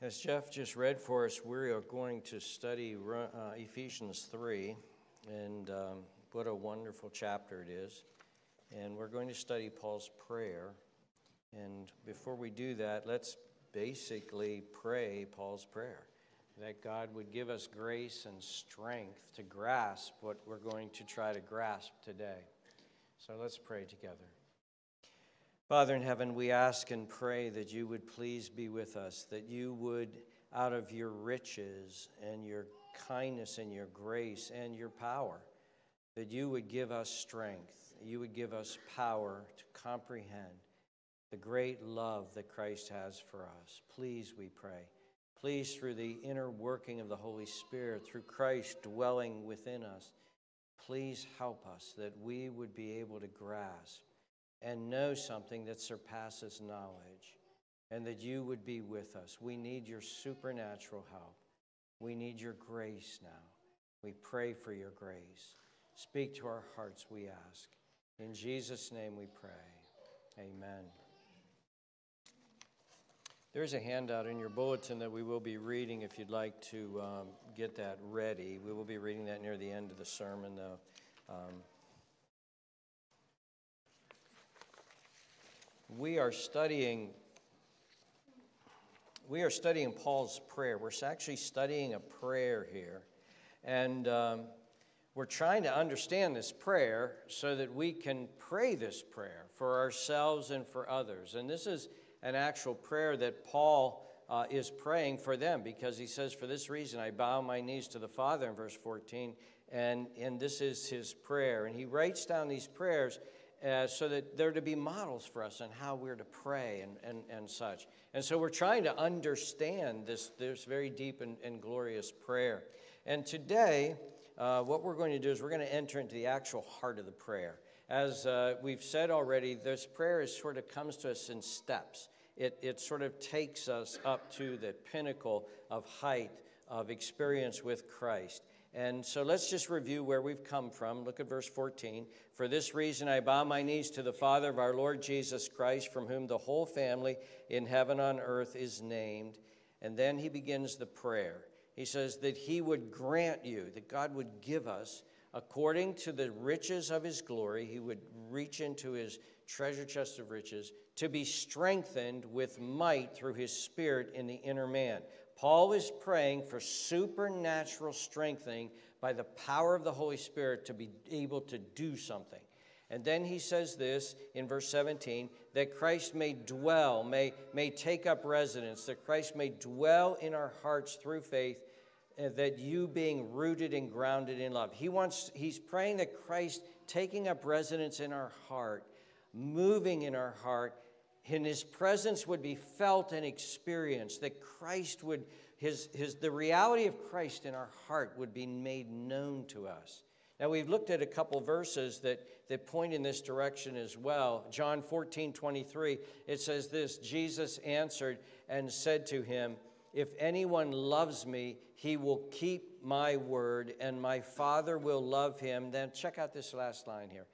As Jeff just read for us, we are going to study uh, Ephesians 3, and um, what a wonderful chapter it is. And we're going to study Paul's prayer. And before we do that, let's basically pray Paul's prayer that God would give us grace and strength to grasp what we're going to try to grasp today. So let's pray together. Father in heaven, we ask and pray that you would please be with us, that you would, out of your riches and your kindness and your grace and your power, that you would give us strength, you would give us power to comprehend the great love that Christ has for us. Please, we pray. Please, through the inner working of the Holy Spirit, through Christ dwelling within us, please help us that we would be able to grasp and know something that surpasses knowledge, and that you would be with us. We need your supernatural help. We need your grace now. We pray for your grace. Speak to our hearts, we ask. In Jesus' name we pray. Amen. There's a handout in your bulletin that we will be reading if you'd like to um, get that ready. We will be reading that near the end of the sermon, though. Um, we are studying we are studying paul's prayer. We're actually studying a prayer here. And um, we're trying to understand this prayer so that we can pray this prayer for ourselves and for others. And this is an actual prayer that paul uh, is praying for them because he says for this reason i bow my knees to the father in verse 14 and, and this is his prayer. And he writes down these prayers uh, so that they're to be models for us on how we're to pray and, and, and such. And so we're trying to understand this, this very deep and, and glorious prayer. And today, uh, what we're going to do is we're going to enter into the actual heart of the prayer. As uh, we've said already, this prayer is sort of comes to us in steps. It, it sort of takes us up to the pinnacle of height of experience with Christ. And so let's just review where we've come from. Look at verse 14. For this reason I bow my knees to the Father of our Lord Jesus Christ, from whom the whole family in heaven on earth is named. And then he begins the prayer. He says that he would grant you, that God would give us, according to the riches of his glory, he would reach into his treasure chest of riches, to be strengthened with might through his Spirit in the inner man Paul is praying for supernatural strengthening by the power of the Holy Spirit to be able to do something. And then he says this in verse 17 that Christ may dwell, may, may take up residence, that Christ may dwell in our hearts through faith, uh, that you being rooted and grounded in love. He wants, he's praying that Christ taking up residence in our heart, moving in our heart, and his presence would be felt and experienced, that Christ would, his, his, the reality of Christ in our heart would be made known to us. Now, we've looked at a couple verses that, that point in this direction as well. John 14, 23, it says this Jesus answered and said to him, If anyone loves me, he will keep my word, and my Father will love him. Then check out this last line here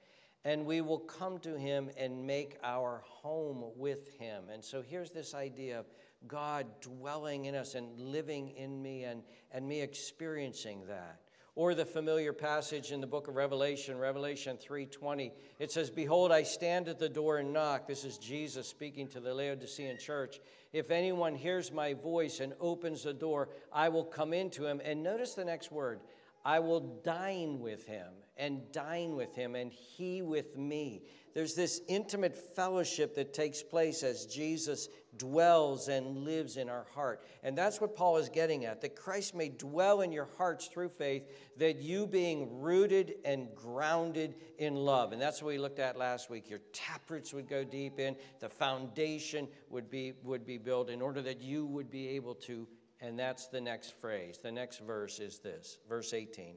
and we will come to him and make our home with him. And so here's this idea of God dwelling in us and living in me and, and me experiencing that. Or the familiar passage in the book of Revelation, Revelation 3:20. It says, "Behold, I stand at the door and knock." This is Jesus speaking to the Laodicean church. If anyone hears my voice and opens the door, I will come into him. And notice the next word, I will dine with him and dine with him and he with me. There's this intimate fellowship that takes place as Jesus dwells and lives in our heart. And that's what Paul is getting at that Christ may dwell in your hearts through faith, that you being rooted and grounded in love. And that's what we looked at last week. Your taproots would go deep in, the foundation would be, would be built in order that you would be able to and that's the next phrase. The next verse is this, verse 18.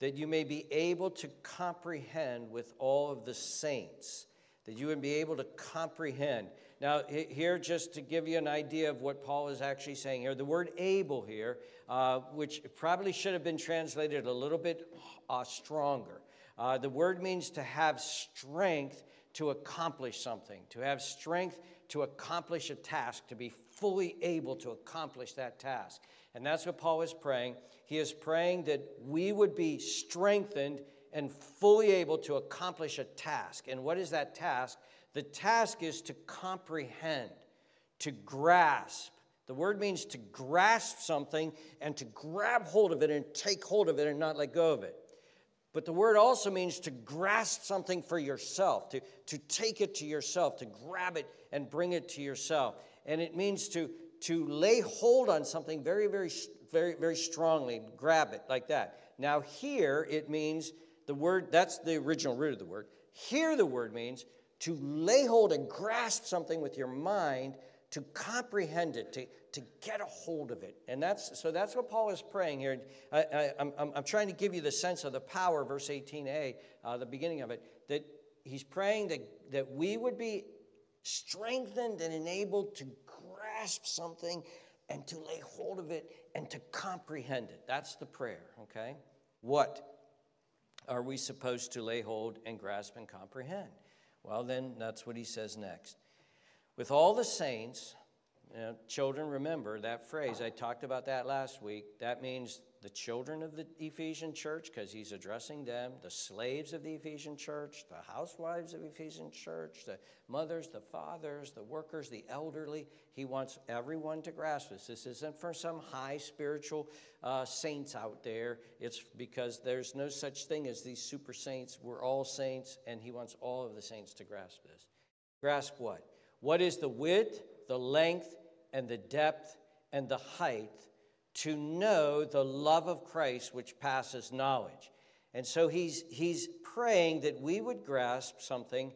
That you may be able to comprehend with all of the saints, that you would be able to comprehend. Now, here, just to give you an idea of what Paul is actually saying here, the word able here, uh, which probably should have been translated a little bit uh, stronger. Uh, the word means to have strength to accomplish something, to have strength to accomplish a task, to be fully able to accomplish that task. And that's what Paul is praying. He is praying that we would be strengthened and fully able to accomplish a task. And what is that task? The task is to comprehend, to grasp. The word means to grasp something and to grab hold of it and take hold of it and not let go of it. But the word also means to grasp something for yourself, to, to take it to yourself, to grab it and bring it to yourself. And it means to, to lay hold on something very, very, very, very strongly, grab it like that. Now, here it means the word, that's the original root of the word. Here the word means to lay hold and grasp something with your mind, to comprehend it, to, to get a hold of it. And that's so that's what Paul is praying here. I, am I'm, I'm trying to give you the sense of the power, verse 18a, uh, the beginning of it, that he's praying that, that we would be strengthened and enabled to grasp something and to lay hold of it and to comprehend it. That's the prayer, okay? What are we supposed to lay hold and grasp and comprehend? Well, then that's what he says next. With all the saints, you know, children, remember that phrase. I talked about that last week. That means the children of the Ephesian church, because he's addressing them, the slaves of the Ephesian church, the housewives of Ephesian church, the mothers, the fathers, the workers, the elderly. He wants everyone to grasp this. This isn't for some high spiritual uh, saints out there. It's because there's no such thing as these super saints. We're all saints, and he wants all of the saints to grasp this. Grasp what? What is the width, the length, and the depth and the height to know the love of Christ which passes knowledge. And so he's, he's praying that we would grasp something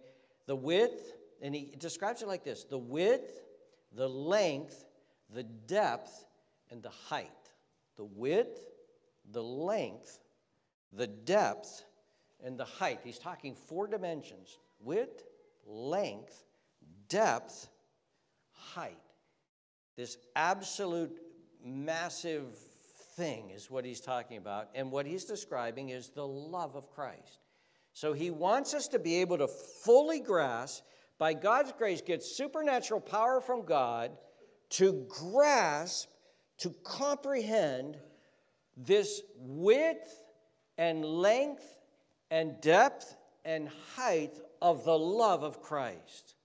the width, and he describes it like this the width, the length, the depth, and the height. The width, the length, the depth, and the height. He's talking four dimensions width, length, depth, height. This absolute massive thing is what he's talking about. And what he's describing is the love of Christ. So he wants us to be able to fully grasp, by God's grace, get supernatural power from God to grasp, to comprehend this width and length and depth and height of the love of Christ.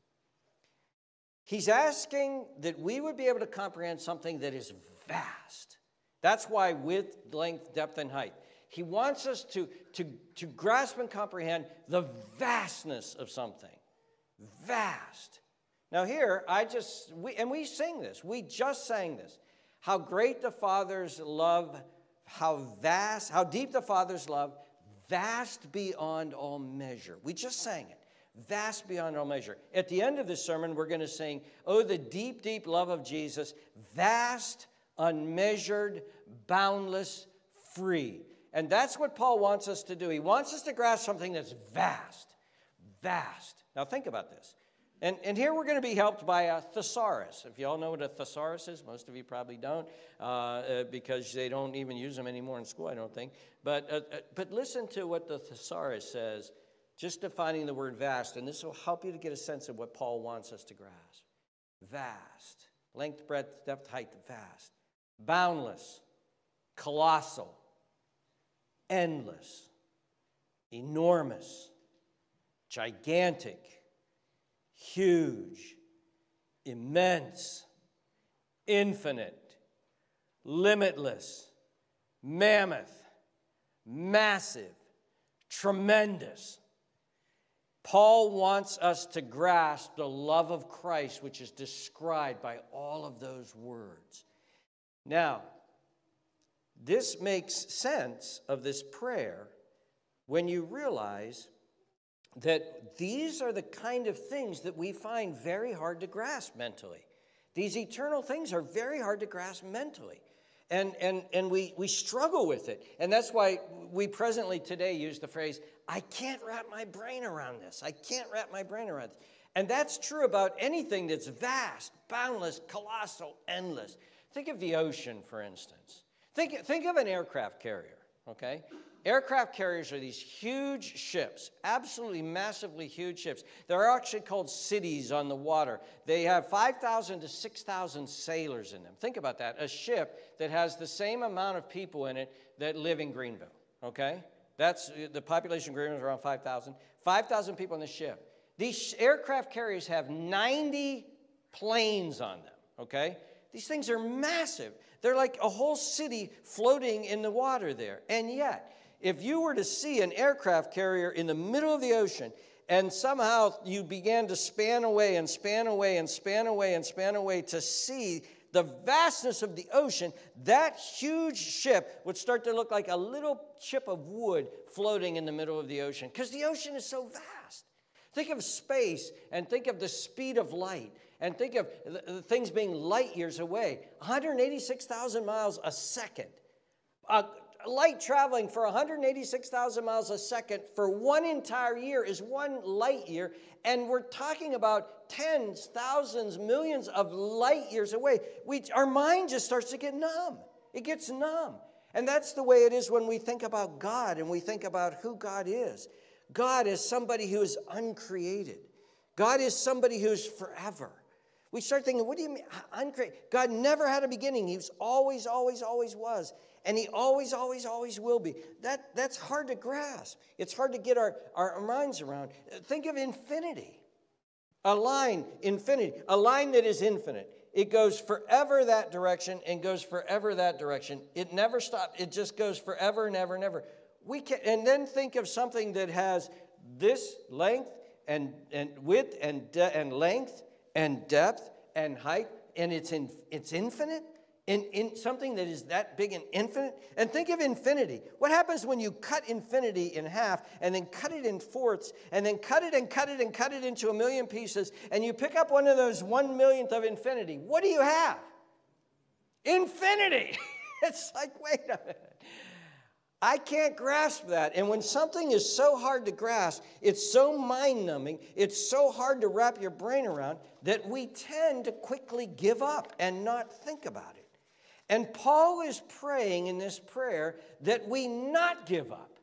He's asking that we would be able to comprehend something that is vast. That's why width, length, depth, and height. He wants us to, to, to grasp and comprehend the vastness of something. Vast. Now, here, I just, we, and we sing this, we just sang this. How great the Father's love, how vast, how deep the Father's love, vast beyond all measure. We just sang it vast beyond all measure. At the end of this sermon, we're going to sing, Oh, the deep, deep love of Jesus, vast, unmeasured, boundless, free. And that's what Paul wants us to do. He wants us to grasp something that's vast, vast. Now, think about this. And, and here we're going to be helped by a thesaurus. If you all know what a thesaurus is, most of you probably don't, uh, uh, because they don't even use them anymore in school, I don't think. But, uh, uh but listen to what the thesaurus says just defining the word vast, and this will help you to get a sense of what Paul wants us to grasp. Vast, length, breadth, depth, height, vast, boundless, colossal, endless, enormous, gigantic, huge, immense, infinite, limitless, mammoth, massive, tremendous, Paul wants us to grasp the love of Christ, which is described by all of those words. Now, this makes sense of this prayer when you realize that these are the kind of things that we find very hard to grasp mentally. These eternal things are very hard to grasp mentally. And, and, and we, we struggle with it. And that's why we presently today use the phrase, I can't wrap my brain around this. I can't wrap my brain around this. And that's true about anything that's vast, boundless, colossal, endless. Think of the ocean, for instance. Think, think of an aircraft carrier. okay? Aircraft carriers are these huge ships, absolutely massively huge ships. They're actually called cities on the water. They have 5,000 to 6,000 sailors in them. Think about that a ship that has the same amount of people in it that live in Greenville, okay? That's uh, the population Greenville is around 5,000. 5,000 people on the ship. These aircraft carriers have 90 planes on them, okay? These things are massive. They're like a whole city floating in the water there. And yet, if you were to see an aircraft carrier in the middle of the ocean and somehow you began to span away and span away and span away and span away to see the vastness of the ocean, that huge ship would start to look like a little chip of wood floating in the middle of the ocean because the ocean is so vast. Think of space and think of the speed of light and think of things being light years away 186,000 miles a second. Uh, light traveling for 186,000 miles a second for one entire year is one light year, and we're talking about tens, thousands, millions of light years away. We, our mind just starts to get numb. It gets numb. And that's the way it is when we think about God and we think about who God is. God is somebody who is uncreated, God is somebody who's forever. We start thinking, what do you mean? Uncreated? God never had a beginning. He was always, always, always was. And he always, always, always will be. That, that's hard to grasp. It's hard to get our, our minds around. Think of infinity. A line, infinity, a line that is infinite. It goes forever that direction and goes forever that direction. It never stops. It just goes forever and ever and ever. We can, and then think of something that has this length and, and width and, de- and length and depth and height, and it's, in, it's infinite? In, in something that is that big and infinite? And think of infinity. What happens when you cut infinity in half and then cut it in fourths and then cut it and cut it and cut it into a million pieces and you pick up one of those one millionth of infinity? What do you have? Infinity. it's like, wait a minute. I can't grasp that. And when something is so hard to grasp, it's so mind numbing, it's so hard to wrap your brain around that we tend to quickly give up and not think about it. And Paul is praying in this prayer that we not give up.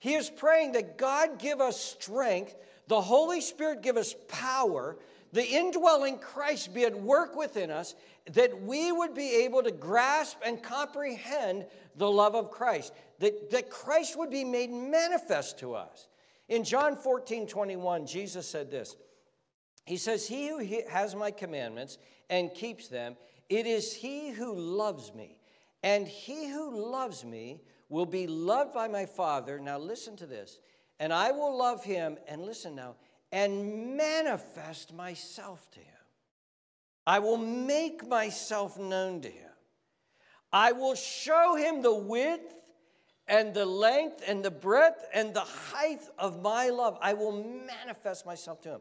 He is praying that God give us strength, the Holy Spirit give us power, the indwelling Christ be at work within us, that we would be able to grasp and comprehend the love of Christ, that, that Christ would be made manifest to us. In John 14 21, Jesus said this He says, He who has my commandments and keeps them, it is he who loves me. And he who loves me will be loved by my Father. Now, listen to this. And I will love him, and listen now, and manifest myself to him. I will make myself known to him. I will show him the width and the length and the breadth and the height of my love. I will manifest myself to him.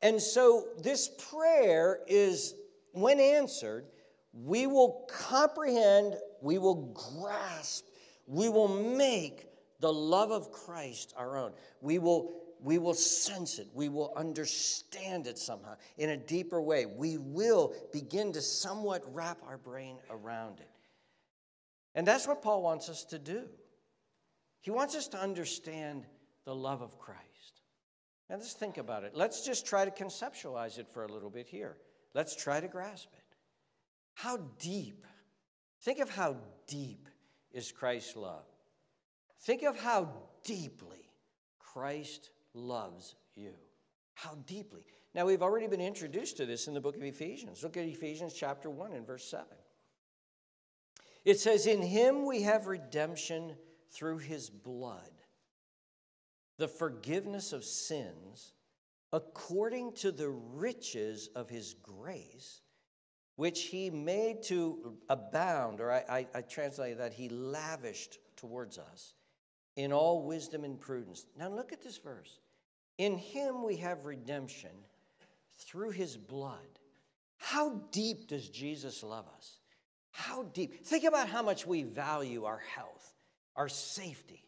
And so, this prayer is, when answered, we will comprehend, we will grasp, we will make the love of Christ our own. We will, we will sense it, we will understand it somehow in a deeper way. We will begin to somewhat wrap our brain around it. And that's what Paul wants us to do. He wants us to understand the love of Christ. Now, let's think about it. Let's just try to conceptualize it for a little bit here. Let's try to grasp it. How deep, think of how deep is Christ's love. Think of how deeply Christ loves you. How deeply. Now, we've already been introduced to this in the book of Ephesians. Look at Ephesians chapter 1 and verse 7. It says, In him we have redemption through his blood, the forgiveness of sins, according to the riches of his grace, which he made to abound, or I, I, I translate that he lavished towards us in all wisdom and prudence. Now look at this verse. In him we have redemption through his blood. How deep does Jesus love us? How deep? Think about how much we value our health, our safety,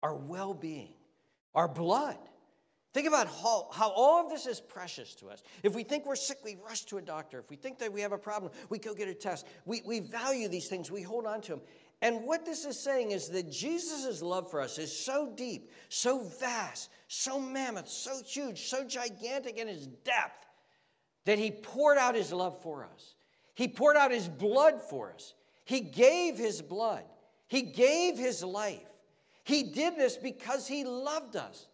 our well being, our blood. Think about how, how all of this is precious to us. If we think we're sick, we rush to a doctor. If we think that we have a problem, we go get a test. We, we value these things, we hold on to them. And what this is saying is that Jesus' love for us is so deep, so vast, so mammoth, so huge, so gigantic in his depth that he poured out his love for us. He poured out his blood for us. He gave his blood. He gave his life. He did this because he loved us.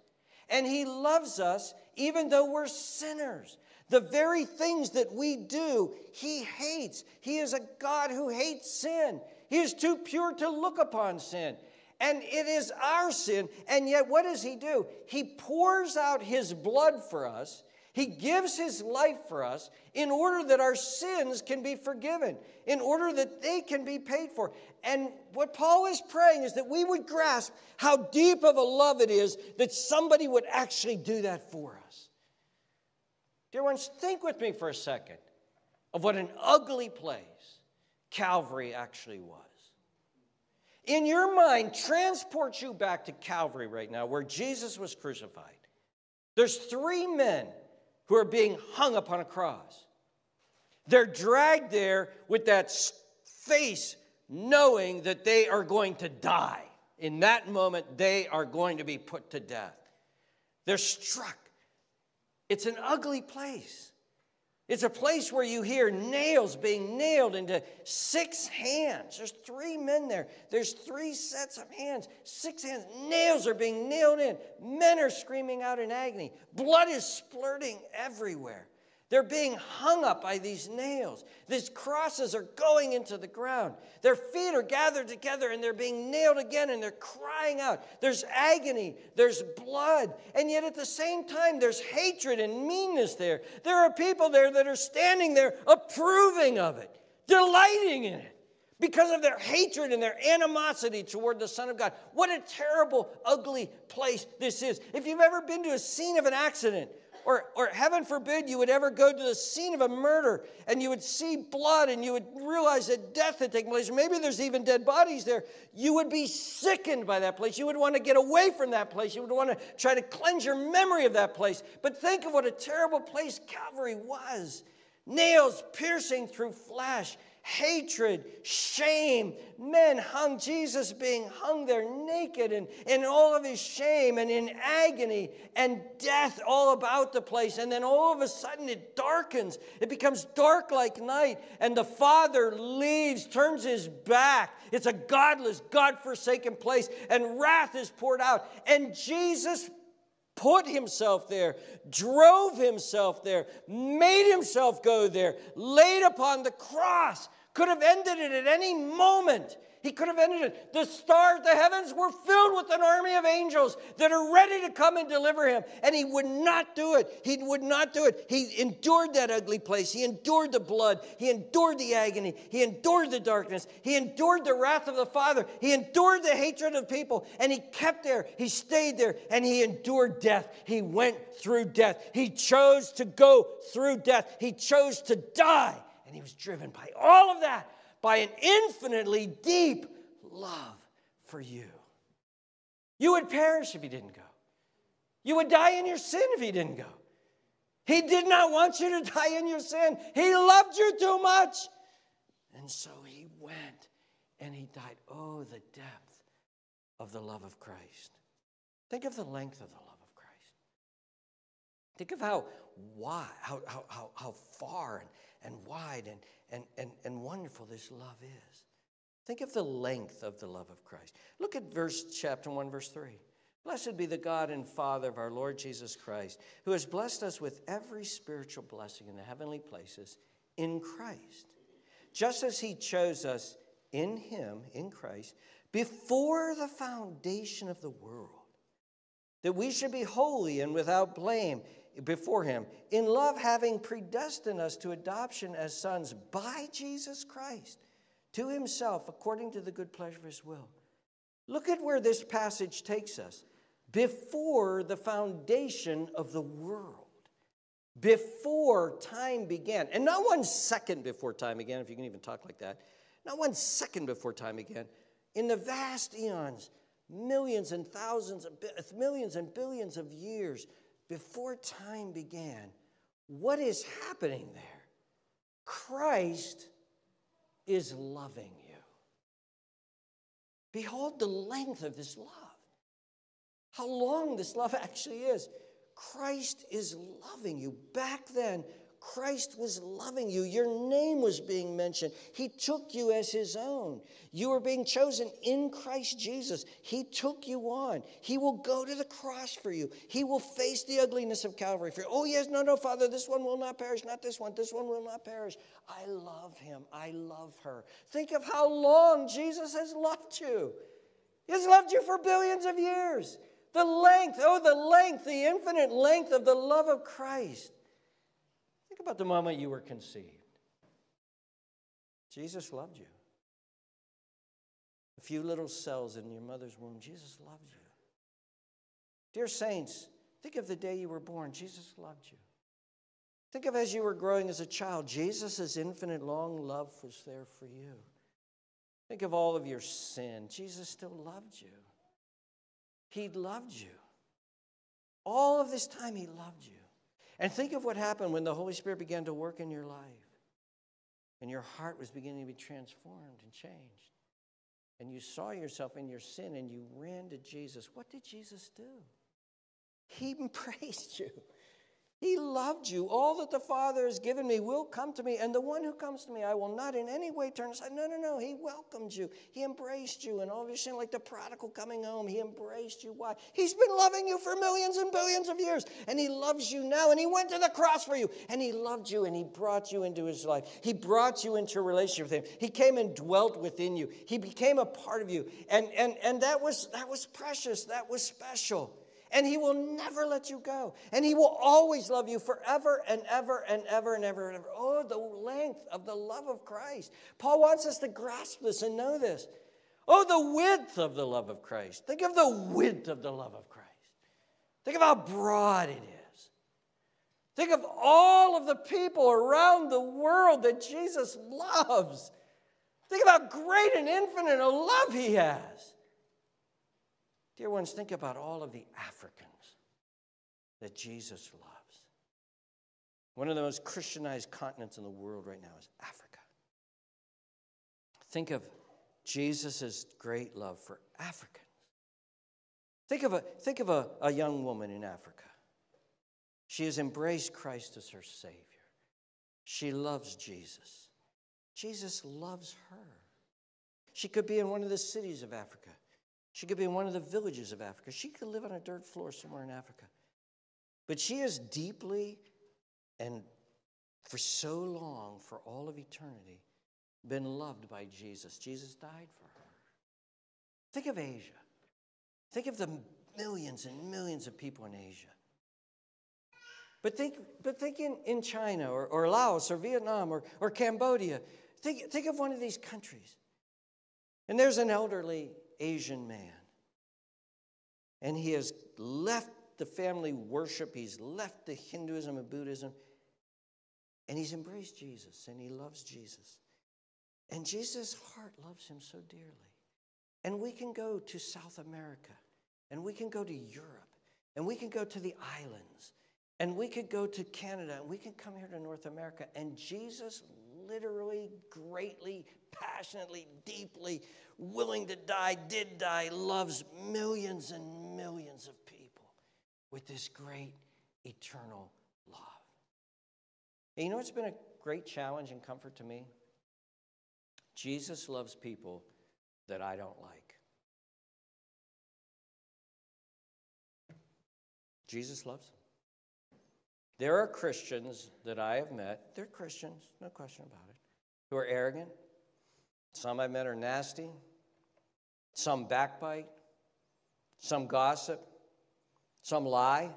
And he loves us even though we're sinners. The very things that we do, he hates. He is a God who hates sin. He is too pure to look upon sin. And it is our sin. And yet, what does he do? He pours out his blood for us. He gives his life for us in order that our sins can be forgiven, in order that they can be paid for. And what Paul is praying is that we would grasp how deep of a love it is that somebody would actually do that for us. Dear ones, think with me for a second of what an ugly place Calvary actually was. In your mind, transport you back to Calvary right now where Jesus was crucified. There's three men who are being hung upon a cross. They're dragged there with that face knowing that they are going to die. In that moment, they are going to be put to death. They're struck. It's an ugly place. It's a place where you hear nails being nailed into six hands. There's three men there. There's three sets of hands, six hands. Nails are being nailed in. Men are screaming out in agony. Blood is splurting everywhere. They're being hung up by these nails. These crosses are going into the ground. Their feet are gathered together and they're being nailed again and they're crying out. There's agony, there's blood, and yet at the same time, there's hatred and meanness there. There are people there that are standing there approving of it, delighting in it because of their hatred and their animosity toward the Son of God. What a terrible, ugly place this is. If you've ever been to a scene of an accident, or, or heaven forbid you would ever go to the scene of a murder and you would see blood and you would realize that death had taken place. Maybe there's even dead bodies there. You would be sickened by that place. You would want to get away from that place. You would want to try to cleanse your memory of that place. But think of what a terrible place Calvary was nails piercing through flesh hatred, shame. Men hung, Jesus being hung there naked and in all of his shame and in agony and death all about the place. And then all of a sudden it darkens. It becomes dark like night. And the Father leaves, turns his back. It's a godless, God forsaken place. And wrath is poured out. And Jesus put himself there, drove himself there, made himself go there, laid upon the cross could have ended it at any moment. He could have ended it. The stars, the heavens were filled with an army of angels that are ready to come and deliver him. And he would not do it. He would not do it. He endured that ugly place. He endured the blood. He endured the agony. He endured the darkness. He endured the wrath of the Father. He endured the hatred of people. And he kept there. He stayed there. And he endured death. He went through death. He chose to go through death. He chose to die and he was driven by all of that, by an infinitely deep love for you. You would perish if he didn't go. You would die in your sin if he didn't go. He did not want you to die in your sin. He loved you too much. And so he went and he died. Oh, the depth of the love of Christ. Think of the length of the love of Christ. Think of how wide, how, how, how, how far and and wide and, and, and, and wonderful this love is. Think of the length of the love of Christ. Look at verse chapter 1, verse 3. Blessed be the God and Father of our Lord Jesus Christ, who has blessed us with every spiritual blessing in the heavenly places in Christ, just as he chose us in him, in Christ, before the foundation of the world, that we should be holy and without blame before him, in love having predestined us to adoption as sons by Jesus Christ to himself according to the good pleasure of his will. Look at where this passage takes us. Before the foundation of the world, before time began, and not one second before time began, if you can even talk like that, not one second before time began, in the vast eons, millions and thousands, of, millions and billions of years, before time began, what is happening there? Christ is loving you. Behold the length of this love. How long this love actually is. Christ is loving you. Back then, Christ was loving you. Your name was being mentioned. He took you as his own. You were being chosen in Christ Jesus. He took you on. He will go to the cross for you. He will face the ugliness of Calvary for you. Oh, yes, no, no, Father, this one will not perish, not this one. This one will not perish. I love him. I love her. Think of how long Jesus has loved you. He has loved you for billions of years. The length, oh, the length, the infinite length of the love of Christ. About the moment you were conceived. Jesus loved you. A few little cells in your mother's womb, Jesus loved you. Dear saints, think of the day you were born. Jesus loved you. Think of as you were growing as a child, Jesus' infinite long love was there for you. Think of all of your sin. Jesus still loved you. He loved you. All of this time, He loved you. And think of what happened when the Holy Spirit began to work in your life and your heart was beginning to be transformed and changed. And you saw yourself in your sin and you ran to Jesus. What did Jesus do? He embraced you. He loved you. All that the Father has given me will come to me, and the one who comes to me, I will not in any way turn aside. No, no, no. He welcomed you. He embraced you. And all of a sudden, like the prodigal coming home, he embraced you. Why? He's been loving you for millions and billions of years, and he loves you now. And he went to the cross for you, and he loved you, and he brought you into his life. He brought you into a relationship with him. He came and dwelt within you. He became a part of you, and and and that was that was precious. That was special and he will never let you go. And he will always love you forever and ever and ever and ever and ever. Oh, the length of the love of Christ. Paul wants us to grasp this and know this. Oh, the width of the love of Christ. Think of the width of the love of Christ. Think of how broad it is. Think of all of the people around the world that Jesus loves. Think of how great and infinite a love he has. Dear ones, think about all of the Africans that Jesus loves. One of the most Christianized continents in the world right now is Africa. Think of Jesus' great love for Africans. Think of, a, think of a, a young woman in Africa. She has embraced Christ as her Savior. She loves Jesus. Jesus loves her. She could be in one of the cities of Africa. She could be in one of the villages of Africa. She could live on a dirt floor somewhere in Africa. But she is deeply and for so long, for all of eternity, been loved by Jesus. Jesus died for her. Think of Asia. Think of the millions and millions of people in Asia. But think, but think in, in China or, or Laos or Vietnam or, or Cambodia. Think, think of one of these countries. And there's an elderly Asian man. And he has left the family worship, he's left the Hinduism and Buddhism, and he's embraced Jesus and he loves Jesus. And Jesus' heart loves him so dearly. And we can go to South America, and we can go to Europe, and we can go to the islands, and we could go to Canada, and we can come here to North America, and Jesus literally, greatly, passionately, deeply willing to die, did die, loves millions and millions of people with this great eternal love. And you know what's been a great challenge and comfort to me? Jesus loves people that I don't like. Jesus loves them. There are Christians that I have met, they're Christians, no question about it, who are arrogant. Some I've met are nasty. Some backbite. Some gossip. Some lie.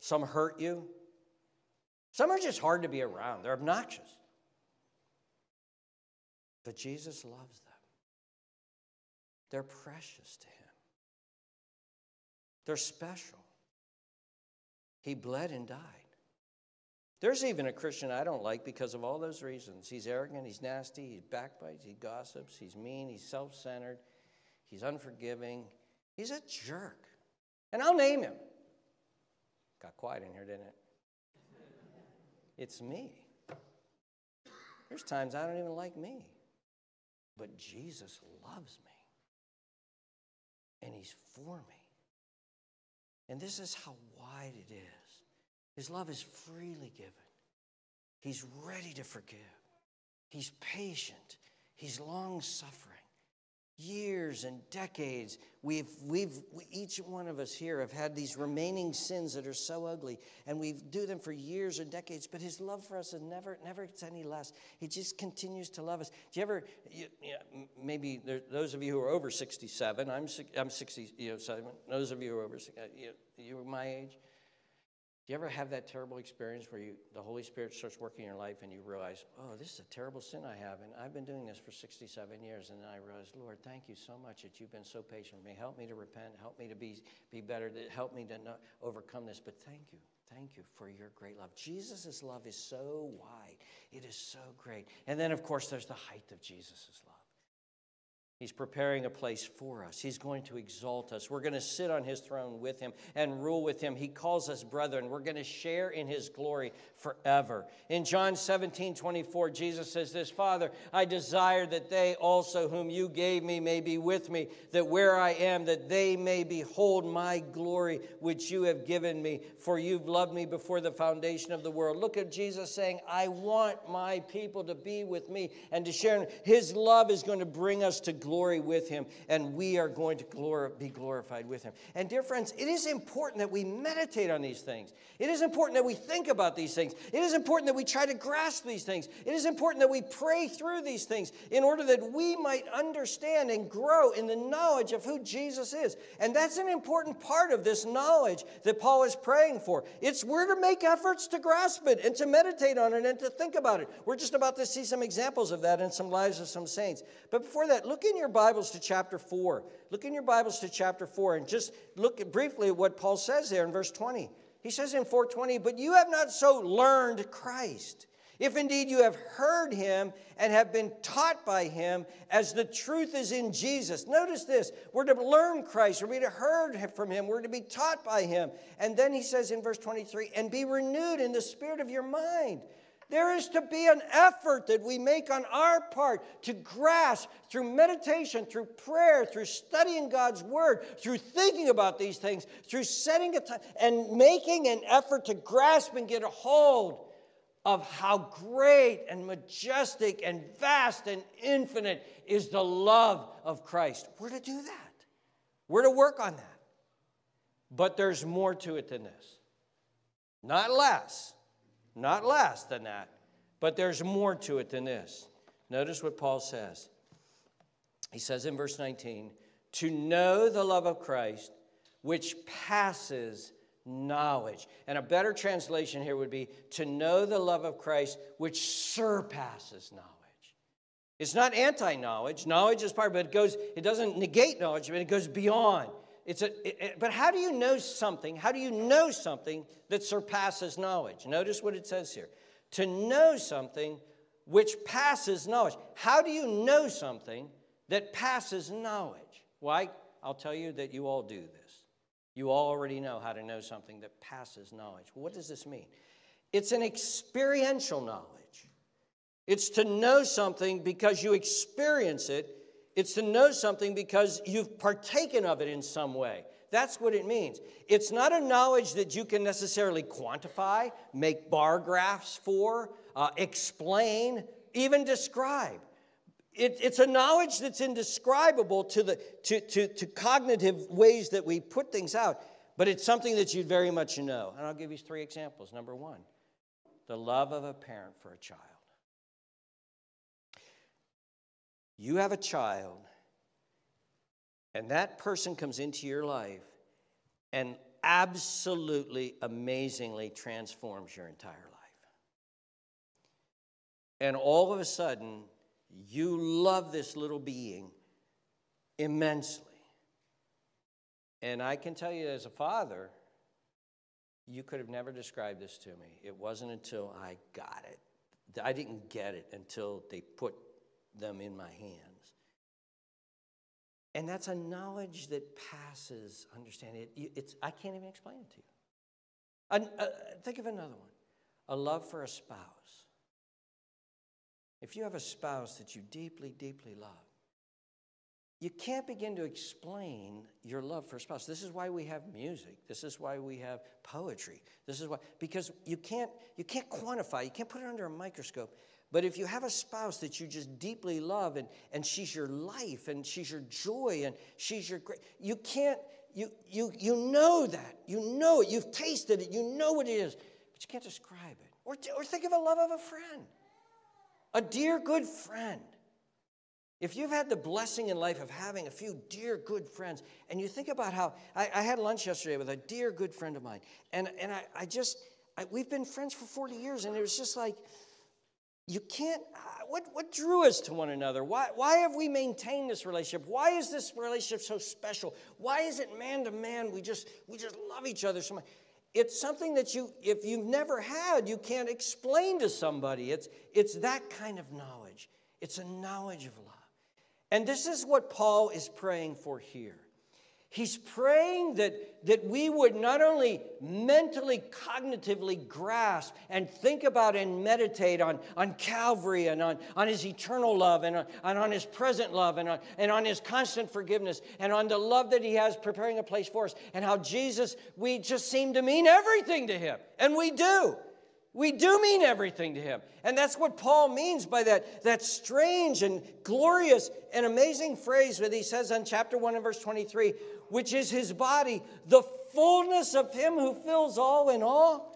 Some hurt you. Some are just hard to be around, they're obnoxious. But Jesus loves them. They're precious to Him, they're special. He bled and died. There's even a Christian I don't like because of all those reasons. He's arrogant, he's nasty, he backbites, he gossips, he's mean, he's self centered, he's unforgiving, he's a jerk. And I'll name him. Got quiet in here, didn't it? It's me. There's times I don't even like me. But Jesus loves me. and He's for me. And this is how wide it is. His love is freely given. He's ready to forgive. He's patient. He's long suffering years and decades we've, we've we, each one of us here have had these remaining sins that are so ugly and we do them for years and decades but his love for us is never never gets any less he just continues to love us do you ever you, you maybe there, those of you who are over 67 i'm, I'm 60 you know, Simon. those of you who are over uh, you, you're my age do you ever have that terrible experience where you, the Holy Spirit starts working in your life and you realize, oh, this is a terrible sin I have, and I've been doing this for 67 years, and then I realize, Lord, thank you so much that you've been so patient with me. Help me to repent. Help me to be, be better. Help me to not overcome this. But thank you. Thank you for your great love. Jesus' love is so wide. It is so great. And then, of course, there's the height of Jesus' love. He's preparing a place for us. He's going to exalt us. We're going to sit on his throne with him and rule with him. He calls us brethren. We're going to share in his glory forever. In John 17, 24, Jesus says this Father, I desire that they also, whom you gave me, may be with me, that where I am, that they may behold my glory, which you have given me, for you've loved me before the foundation of the world. Look at Jesus saying, I want my people to be with me and to share. His love is going to bring us to glory with him, and we are going to glor- be glorified with him. And, dear friends, it is important that we meditate on these things. It is important that we think about these things. It is important that we try to grasp these things. It is important that we pray through these things in order that we might understand and grow in the knowledge of who Jesus is. And that's an important part of this knowledge that Paul is praying for. It's we're to make efforts to grasp it and to meditate on it and to think about it. We're just about to see some examples of that in some lives of some saints. But before that, look in in your Bibles to chapter 4. Look in your Bibles to chapter 4 and just look briefly at what Paul says there in verse 20. He says in 420, But you have not so learned Christ. If indeed you have heard him and have been taught by him as the truth is in Jesus. Notice this we're to learn Christ, we're to heard from him, we're to be taught by him. And then he says in verse 23 and be renewed in the spirit of your mind. There is to be an effort that we make on our part to grasp through meditation, through prayer, through studying God's word, through thinking about these things, through setting a time and making an effort to grasp and get a hold of how great and majestic and vast and infinite is the love of Christ. We're to do that. We're to work on that. But there's more to it than this. Not less not less than that. But there's more to it than this. Notice what Paul says. He says in verse 19, to know the love of Christ, which passes knowledge. And a better translation here would be to know the love of Christ, which surpasses knowledge. It's not anti knowledge. Knowledge is part, but it goes, it doesn't negate knowledge, but it goes beyond. It's a, it, but how do you know something? How do you know something that surpasses knowledge? Notice what it says here. To know something which passes knowledge. How do you know something that passes knowledge? Why? I'll tell you that you all do this. You already know how to know something that passes knowledge. What does this mean? It's an experiential knowledge. It's to know something because you experience it it's to know something because you've partaken of it in some way. That's what it means. It's not a knowledge that you can necessarily quantify, make bar graphs for, uh, explain, even describe. It, it's a knowledge that's indescribable to, the, to, to, to cognitive ways that we put things out, but it's something that you very much know. And I'll give you three examples. Number one, the love of a parent for a child. You have a child, and that person comes into your life and absolutely amazingly transforms your entire life. And all of a sudden, you love this little being immensely. And I can tell you, as a father, you could have never described this to me. It wasn't until I got it. I didn't get it until they put them in my hands. And that's a knowledge that passes understanding. It, it's, I can't even explain it to you. uh, think of another one a love for a spouse. If you have a spouse that you deeply, deeply love, you can't begin to explain your love for a spouse. This is why we have music. This is why we have poetry. This is why because you can't you can't quantify, you can't put it under a microscope. But if you have a spouse that you just deeply love and, and she's your life and she's your joy and she's your great, you can't, you, you, you know that. You know it. You've tasted it. You know what it is. But you can't describe it. Or, or think of a love of a friend, a dear, good friend. If you've had the blessing in life of having a few dear, good friends, and you think about how I, I had lunch yesterday with a dear, good friend of mine, and, and I, I just, I, we've been friends for 40 years, and it was just like, you can't, uh, what, what drew us to one another? Why, why have we maintained this relationship? Why is this relationship so special? Why is it man to man? We just, we just love each other so much. It's something that you, if you've never had, you can't explain to somebody. It's, it's that kind of knowledge. It's a knowledge of love. And this is what Paul is praying for here. He's praying that, that we would not only mentally, cognitively grasp and think about and meditate on, on Calvary and on, on his eternal love and on, and on his present love and on, and on his constant forgiveness and on the love that he has preparing a place for us and how Jesus, we just seem to mean everything to him. And we do. We do mean everything to him. And that's what Paul means by that, that strange and glorious and amazing phrase that he says in chapter 1 and verse 23 which is his body, the fullness of him who fills all in all.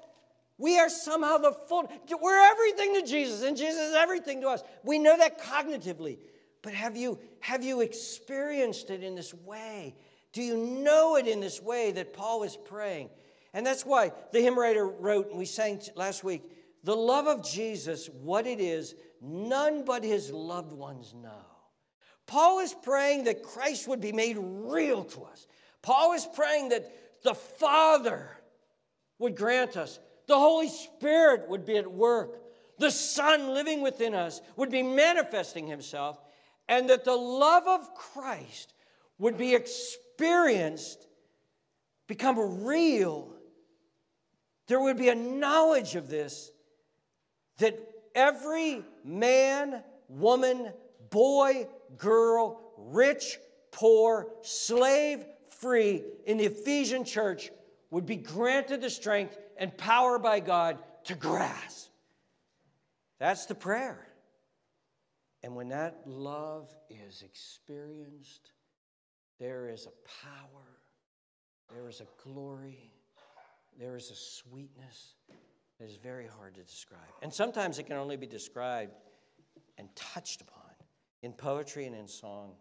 We are somehow the full, we're everything to Jesus, and Jesus is everything to us. We know that cognitively. But have you, have you experienced it in this way? Do you know it in this way that Paul is praying? And that's why the hymn writer wrote, and we sang last week, the love of Jesus, what it is, none but his loved ones know. Paul is praying that Christ would be made real to us. Paul is praying that the Father would grant us, the Holy Spirit would be at work, the Son living within us would be manifesting Himself, and that the love of Christ would be experienced, become real. There would be a knowledge of this that every man, woman, boy, girl, rich, poor, slave, free in the Ephesian church would be granted the strength and power by God to grasp. That's the prayer. And when that love is experienced, there is a power, there is a glory, there is a sweetness that is very hard to describe. And sometimes it can only be described and touched upon in poetry and in song.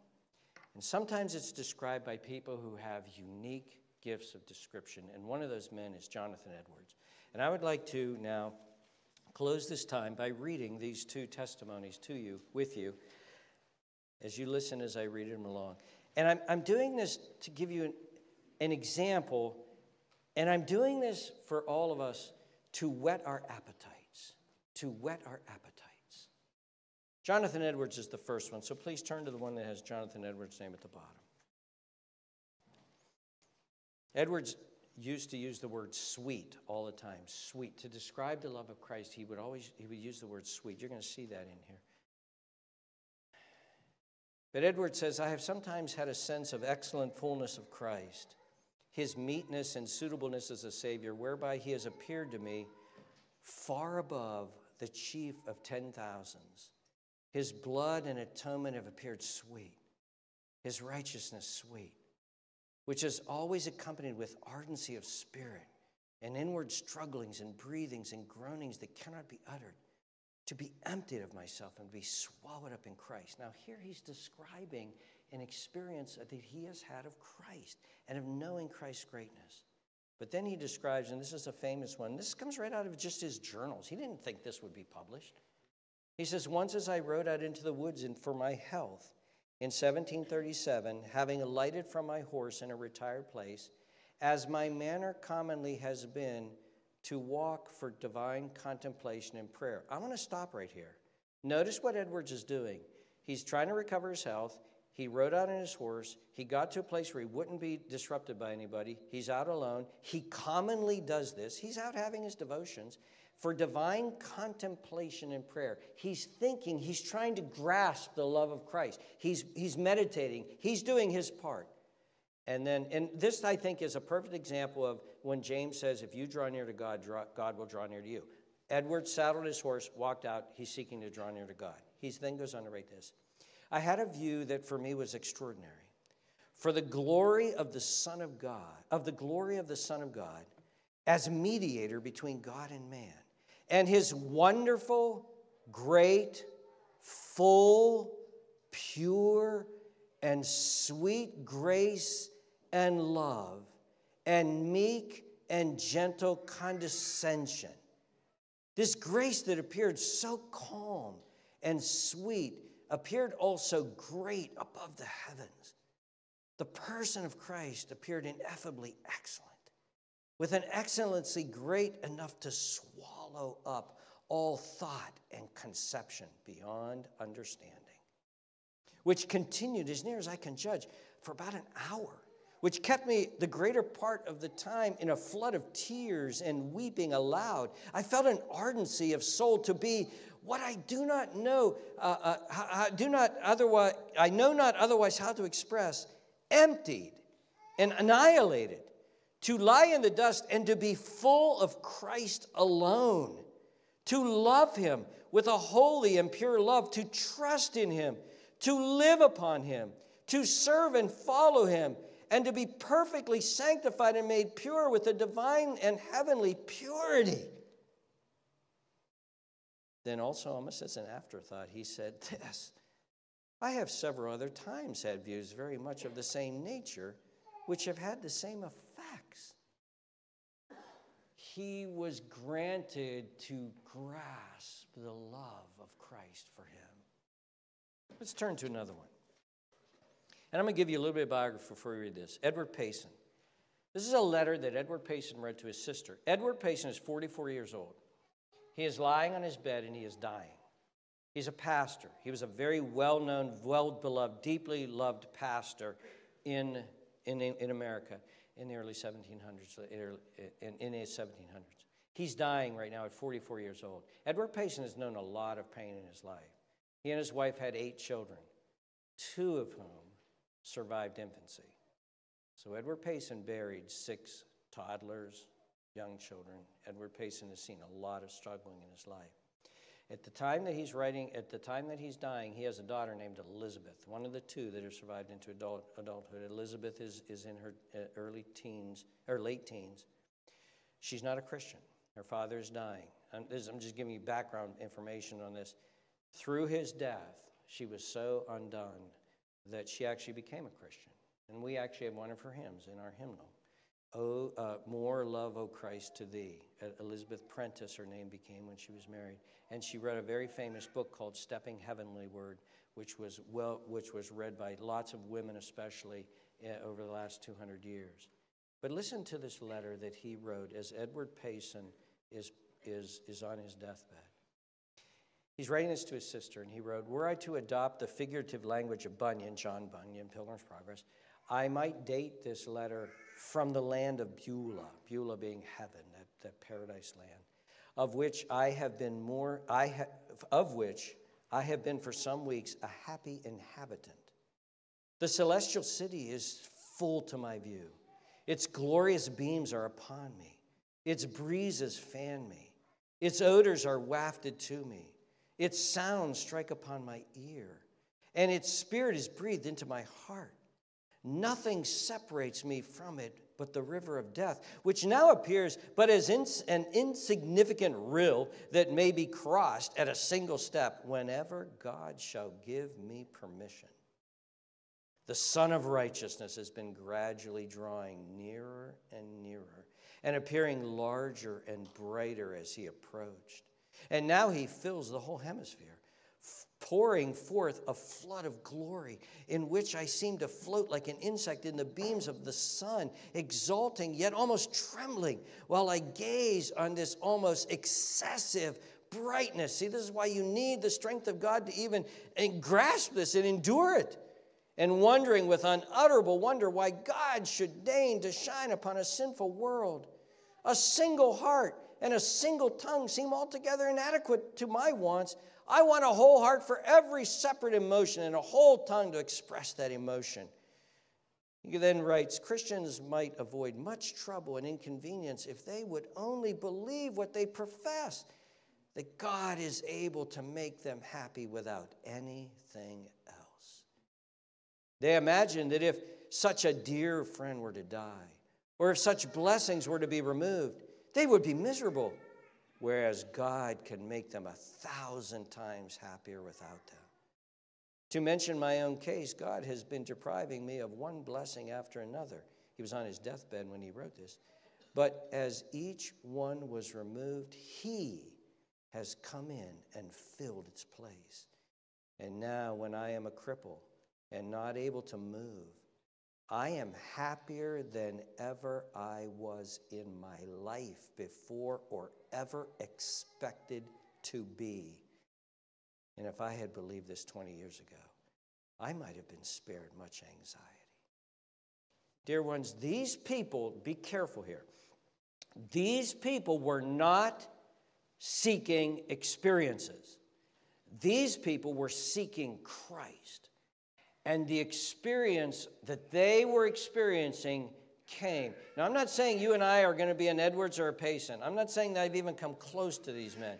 And sometimes it's described by people who have unique gifts of description. And one of those men is Jonathan Edwards. And I would like to now close this time by reading these two testimonies to you, with you, as you listen as I read them along. And I'm, I'm doing this to give you an, an example, and I'm doing this for all of us to whet our appetites, to whet our appetites. Jonathan Edwards is the first one, so please turn to the one that has Jonathan Edwards' name at the bottom. Edwards used to use the word sweet all the time sweet. To describe the love of christ he would always he would use the word sweet. You're going to see that in here. But edwards says i have sometimes had a sense of excellent fullness of christ his meetness and suitableness as a savior whereby he has appeared to me far above the chief of ten thousands his blood and atonement have appeared sweet, his righteousness sweet, which is always accompanied with ardency of spirit and inward strugglings and breathings and groanings that cannot be uttered, to be emptied of myself and be swallowed up in Christ. Now, here he's describing an experience that he has had of Christ and of knowing Christ's greatness. But then he describes, and this is a famous one, this comes right out of just his journals. He didn't think this would be published. He says, Once as I rode out into the woods and for my health in 1737, having alighted from my horse in a retired place, as my manner commonly has been to walk for divine contemplation and prayer. I want to stop right here. Notice what Edwards is doing. He's trying to recover his health. He rode out on his horse. He got to a place where he wouldn't be disrupted by anybody. He's out alone. He commonly does this. He's out having his devotions for divine contemplation and prayer. He's thinking, he's trying to grasp the love of Christ. He's, he's meditating, he's doing his part. And then, and this I think is a perfect example of when James says, if you draw near to God, draw, God will draw near to you. Edward saddled his horse, walked out, he's seeking to draw near to God. He then goes on to write this I had a view that for me was extraordinary. For the glory of the Son of God, of the glory of the Son of God, as mediator between God and man and his wonderful, great, full, pure, and sweet grace and love, and meek and gentle condescension. This grace that appeared so calm and sweet appeared also great above the heavens. The person of Christ appeared ineffably excellent, with an excellency great enough to swallow swallow up all thought and conception beyond understanding, which continued, as near as I can judge, for about an hour, which kept me the greater part of the time in a flood of tears and weeping aloud. I felt an ardency of soul to be what I do not know, uh, uh, do not otherwise, I know not otherwise how to express, emptied and annihilated to lie in the dust and to be full of Christ alone, to love Him with a holy and pure love, to trust in Him, to live upon Him, to serve and follow Him, and to be perfectly sanctified and made pure with a divine and heavenly purity. Then, also, almost as an afterthought, he said this I have several other times had views very much of the same nature, which have had the same effect he was granted to grasp the love of Christ for him. Let's turn to another one. And I'm going to give you a little bit of biography before we read this. Edward Payson. This is a letter that Edward Payson read to his sister. Edward Payson is 44 years old. He is lying on his bed and he is dying. He's a pastor. He was a very well known, well beloved, deeply loved pastor in, in, in America in the early 1700s, in, in the 1700s. He's dying right now at 44 years old. Edward Payson has known a lot of pain in his life. He and his wife had eight children, two of whom survived infancy. So Edward Payson buried six toddlers, young children. Edward Payson has seen a lot of struggling in his life. At the time that he's writing, at the time that he's dying, he has a daughter named Elizabeth, one of the two that have survived into adult, adulthood. Elizabeth is, is in her uh, early teens, or late teens. She's not a Christian. Her father is dying. I'm, this, I'm just giving you background information on this. Through his death, she was so undone that she actually became a Christian. And we actually have one of her hymns in our hymnal. Oh, uh, more love, O Christ, to thee. Elizabeth Prentiss, her name became when she was married. And she read a very famous book called Stepping Heavenward, which was, well, which was read by lots of women, especially uh, over the last 200 years. But listen to this letter that he wrote as Edward Payson is, is, is on his deathbed. He's writing this to his sister, and he wrote, Were I to adopt the figurative language of Bunyan, John Bunyan, Pilgrim's Progress, I might date this letter from the land of Beulah, Beulah being heaven, that, that paradise land, of which I have been more, I ha, of which I have been for some weeks a happy inhabitant. The celestial city is full to my view. Its glorious beams are upon me. Its breezes fan me. Its odors are wafted to me. Its sounds strike upon my ear. And its spirit is breathed into my heart. Nothing separates me from it but the river of death, which now appears but as ins- an insignificant rill that may be crossed at a single step whenever God shall give me permission. The Sun of Righteousness has been gradually drawing nearer and nearer and appearing larger and brighter as he approached. And now he fills the whole hemisphere pouring forth a flood of glory in which I seem to float like an insect in the beams of the sun, exulting yet almost trembling while I gaze on this almost excessive brightness. See, this is why you need the strength of God to even grasp this and endure it. And wondering with unutterable wonder why God should deign to shine upon a sinful world. A single heart and a single tongue seem altogether inadequate to my wants. I want a whole heart for every separate emotion and a whole tongue to express that emotion. He then writes Christians might avoid much trouble and inconvenience if they would only believe what they profess that God is able to make them happy without anything else. They imagine that if such a dear friend were to die, or if such blessings were to be removed, they would be miserable, whereas God can make them a thousand times happier without them. To mention my own case, God has been depriving me of one blessing after another. He was on his deathbed when he wrote this. But as each one was removed, he has come in and filled its place. And now, when I am a cripple and not able to move, I am happier than ever I was in my life before or ever expected to be. And if I had believed this 20 years ago, I might have been spared much anxiety. Dear ones, these people, be careful here. These people were not seeking experiences, these people were seeking Christ. And the experience that they were experiencing came. Now, I'm not saying you and I are going to be an Edwards or a Payson. I'm not saying that I've even come close to these men.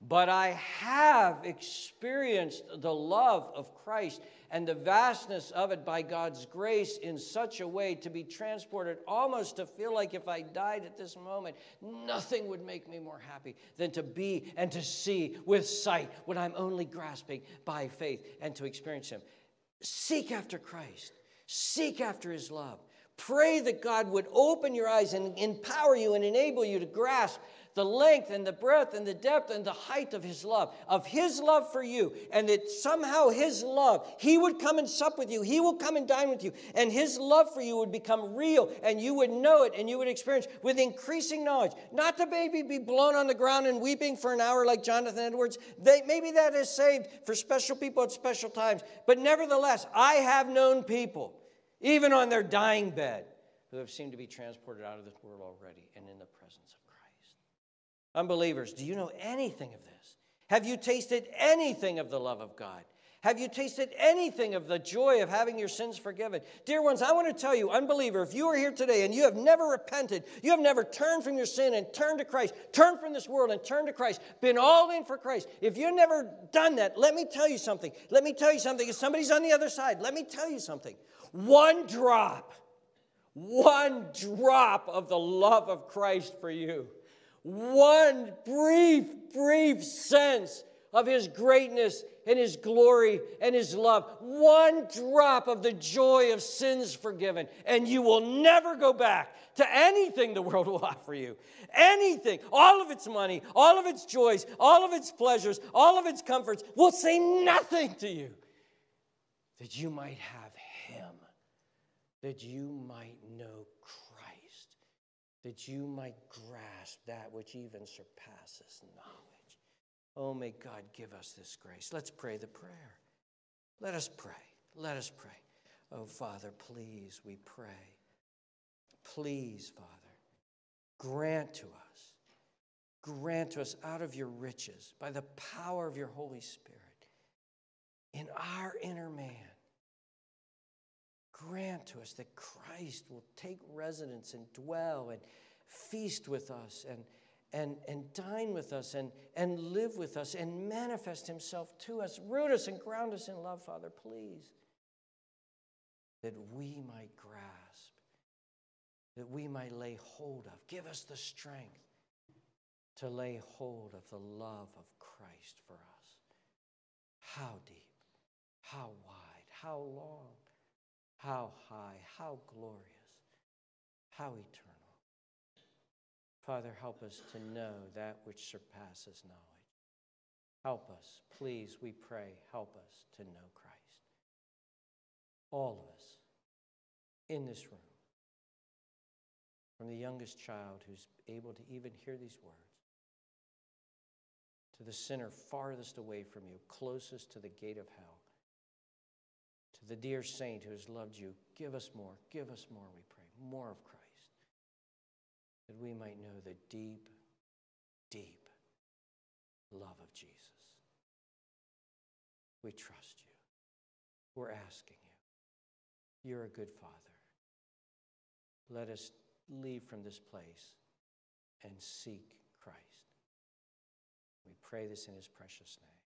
But I have experienced the love of Christ and the vastness of it by God's grace in such a way to be transported almost to feel like if I died at this moment, nothing would make me more happy than to be and to see with sight what I'm only grasping by faith and to experience Him. Seek after Christ, seek after His love. Pray that God would open your eyes and empower you and enable you to grasp the length and the breadth and the depth and the height of his love, of his love for you, and that somehow his love, he would come and sup with you, he will come and dine with you, and his love for you would become real, and you would know it, and you would experience with increasing knowledge. Not to maybe be blown on the ground and weeping for an hour like Jonathan Edwards. They, maybe that is saved for special people at special times. But nevertheless, I have known people, even on their dying bed, who have seemed to be transported out of this world already and in the presence of Unbelievers, do you know anything of this? Have you tasted anything of the love of God? Have you tasted anything of the joy of having your sins forgiven? Dear ones, I want to tell you, unbeliever, if you are here today and you have never repented, you have never turned from your sin and turned to Christ, turned from this world and turned to Christ, been all in for Christ, if you've never done that, let me tell you something. Let me tell you something. If somebody's on the other side, let me tell you something. One drop, one drop of the love of Christ for you one brief, brief sense of his greatness and his glory and his love. One drop of the joy of sins forgiven, and you will never go back to anything the world will offer you. Anything, all of its money, all of its joys, all of its pleasures, all of its comforts will say nothing to you that you might have him, that you might know that you might grasp that which even surpasses knowledge. Oh, may God give us this grace. Let's pray the prayer. Let us pray. Let us pray. Oh, Father, please, we pray. Please, Father, grant to us, grant to us out of your riches, by the power of your Holy Spirit, in our inner man, grant to us that Christ will take residence and dwell and feast with us and, and, and dine with us and, and live with us and manifest himself to us. Root us and ground us in love, Father, please. That we might grasp, that we might lay hold of. Give us the strength to lay hold of the love of Christ for us. How deep, how wide, how long how high, how glorious, how eternal. Father, help us to know that which surpasses knowledge. Help us, please, we pray, help us to know Christ. All of us in this room, from the youngest child who's able to even hear these words, to the sinner farthest away from you, closest to the gate of hell to the dear saint who has loved you, give us more, give us more, we pray, more of Christ, that we might know the deep, deep love of Jesus. We trust you. We're asking you. You're a good Father. Let us leave from this place and seek Christ. We pray this in his precious name.